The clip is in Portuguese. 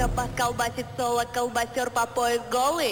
Caubacal bate sola, caubaceiro papo é gole.